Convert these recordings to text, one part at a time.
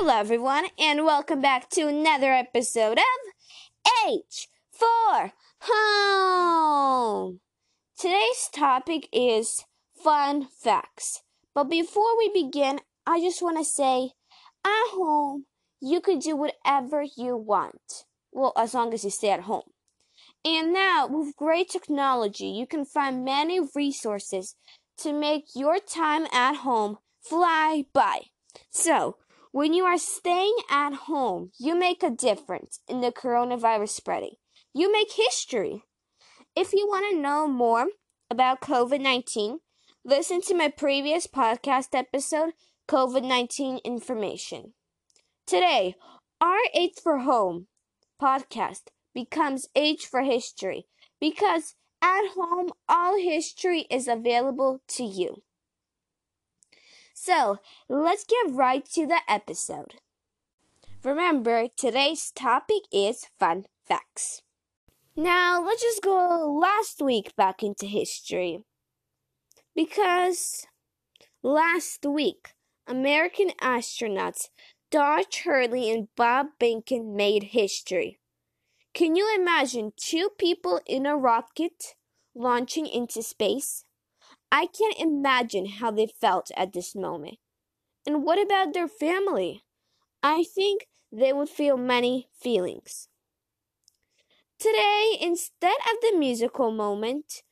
Hello, everyone, and welcome back to another episode of H for Home. Today's topic is fun facts. But before we begin, I just want to say at home, you can do whatever you want. Well, as long as you stay at home. And now, with great technology, you can find many resources to make your time at home fly by. So, when you are staying at home, you make a difference in the coronavirus spreading. You make history. If you want to know more about COVID 19, listen to my previous podcast episode, COVID 19 Information. Today, our H for Home podcast becomes H for History because at home, all history is available to you. So let's get right to the episode. Remember, today's topic is fun facts. Now, let's just go last week back into history. Because last week, American astronauts Doug Hurley and Bob Behnken made history. Can you imagine two people in a rocket launching into space? I can't imagine how they felt at this moment. And what about their family? I think they would feel many feelings. Today, instead of the musical moment,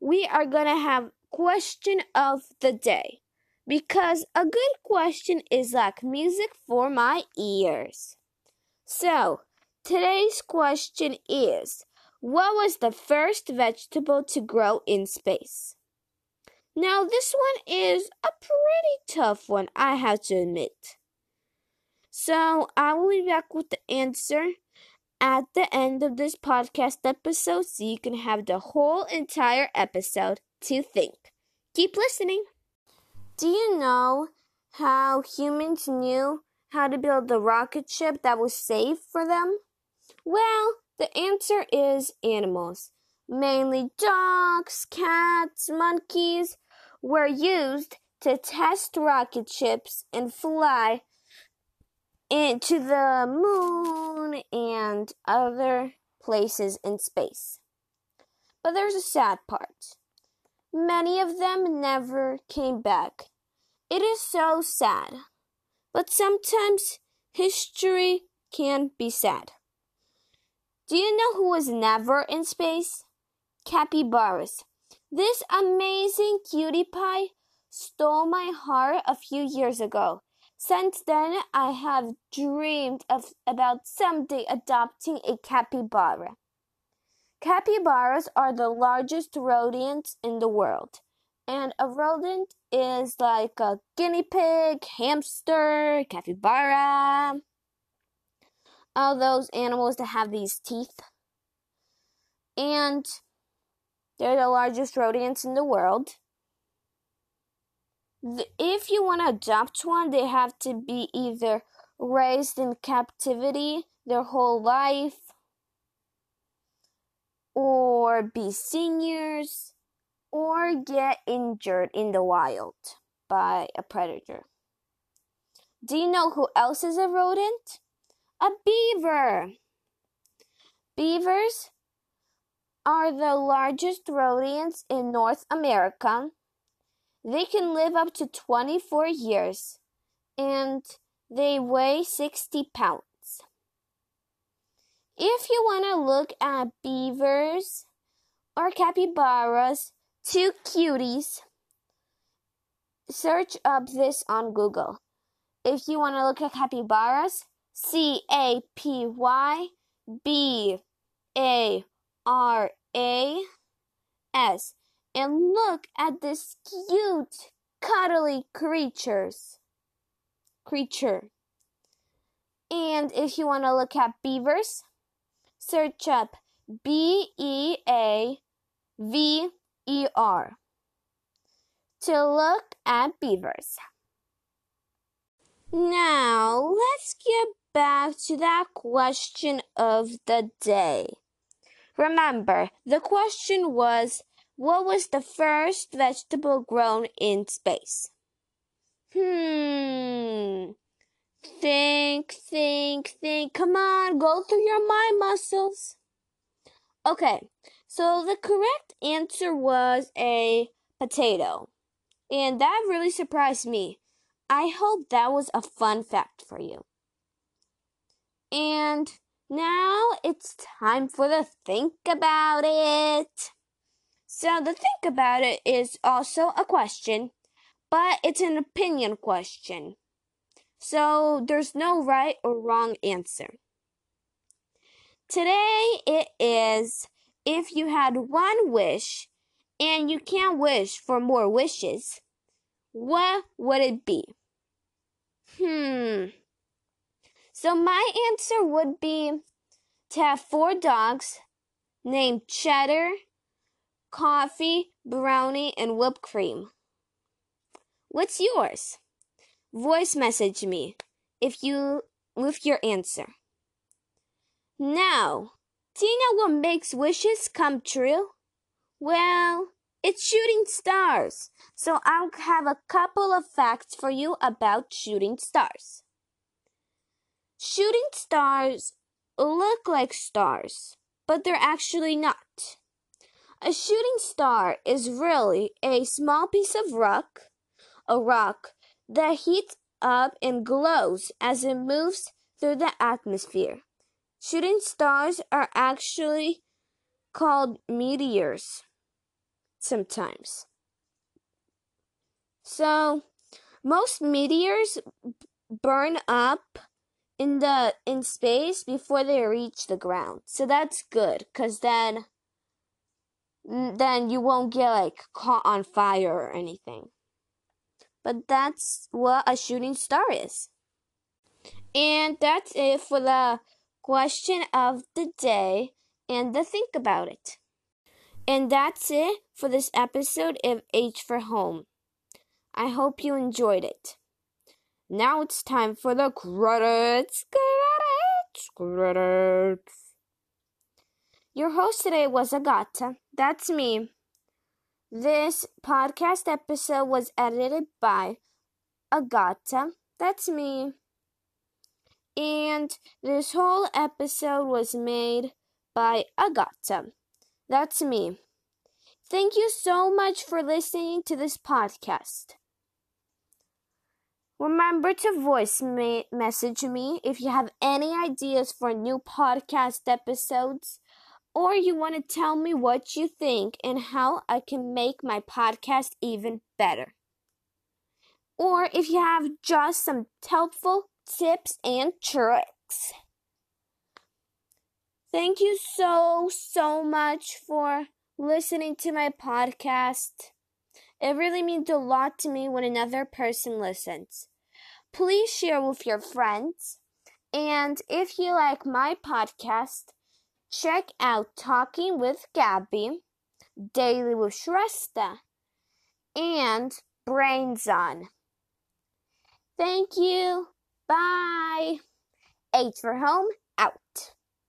we are going to have question of the day because a good question is like music for my ears. So, today's question is What was the first vegetable to grow in space? Now, this one is a pretty tough one, I have to admit. So, I will be back with the answer at the end of this podcast episode so you can have the whole entire episode to think. Keep listening. Do you know how humans knew how to build the rocket ship that was safe for them? Well, the answer is animals. Mainly dogs, cats, monkeys, were used to test rocket ships and fly into the moon and other places in space. But there's a sad part. Many of them never came back. It is so sad. But sometimes history can be sad. Do you know who was never in space? Capybaras. This amazing cutie pie stole my heart a few years ago. Since then, I have dreamed of about someday adopting a capybara. Capybaras are the largest rodents in the world. And a rodent is like a guinea pig, hamster, capybara. All those animals that have these teeth. And they're the largest rodents in the world. If you want to adopt one, they have to be either raised in captivity their whole life or be seniors or get injured in the wild by a predator. Do you know who else is a rodent? A beaver. Beavers are the largest rodents in North America. They can live up to 24 years and they weigh 60 pounds. If you want to look at beavers or capybaras, two cuties, search up this on Google. If you want to look at capybaras, C A P Y B A R A S. And look at this cute, cuddly creatures. Creature. And if you want to look at beavers, search up B E A V E R to look at beavers. Now, let's get back to that question of the day. Remember, the question was what was the first vegetable grown in space? Hmm. Think, think, think. Come on, go through your mind muscles. Okay, so the correct answer was a potato. And that really surprised me. I hope that was a fun fact for you. And now it's time for the think about it. So the think about it is also a question, but it's an opinion question. So there's no right or wrong answer. Today it is if you had one wish and you can't wish for more wishes, what would it be? Hmm. So my answer would be to have four dogs named Cheddar, Coffee, Brownie, and Whipped Cream. What's yours? Voice message me if you with your answer. Now, do you know what makes wishes come true? Well, it's shooting stars. So I'll have a couple of facts for you about shooting stars. Shooting stars look like stars, but they're actually not. A shooting star is really a small piece of rock, a rock that heats up and glows as it moves through the atmosphere. Shooting stars are actually called meteors sometimes. So, most meteors burn up in the in space before they reach the ground. So that's good cuz then then you won't get like caught on fire or anything. But that's what a shooting star is. And that's it for the question of the day and the think about it. And that's it for this episode of H for Home. I hope you enjoyed it. Now it's time for the credits, credits, credits. Your host today was Agata. That's me. This podcast episode was edited by Agata. That's me. And this whole episode was made by Agata. That's me. Thank you so much for listening to this podcast. Remember to voice me- message me if you have any ideas for new podcast episodes or you want to tell me what you think and how I can make my podcast even better. Or if you have just some helpful tips and tricks. Thank you so, so much for listening to my podcast. It really means a lot to me when another person listens. Please share with your friends. And if you like my podcast, check out Talking with Gabby, Daily with Shrestha, and Brains On. Thank you. Bye. H for home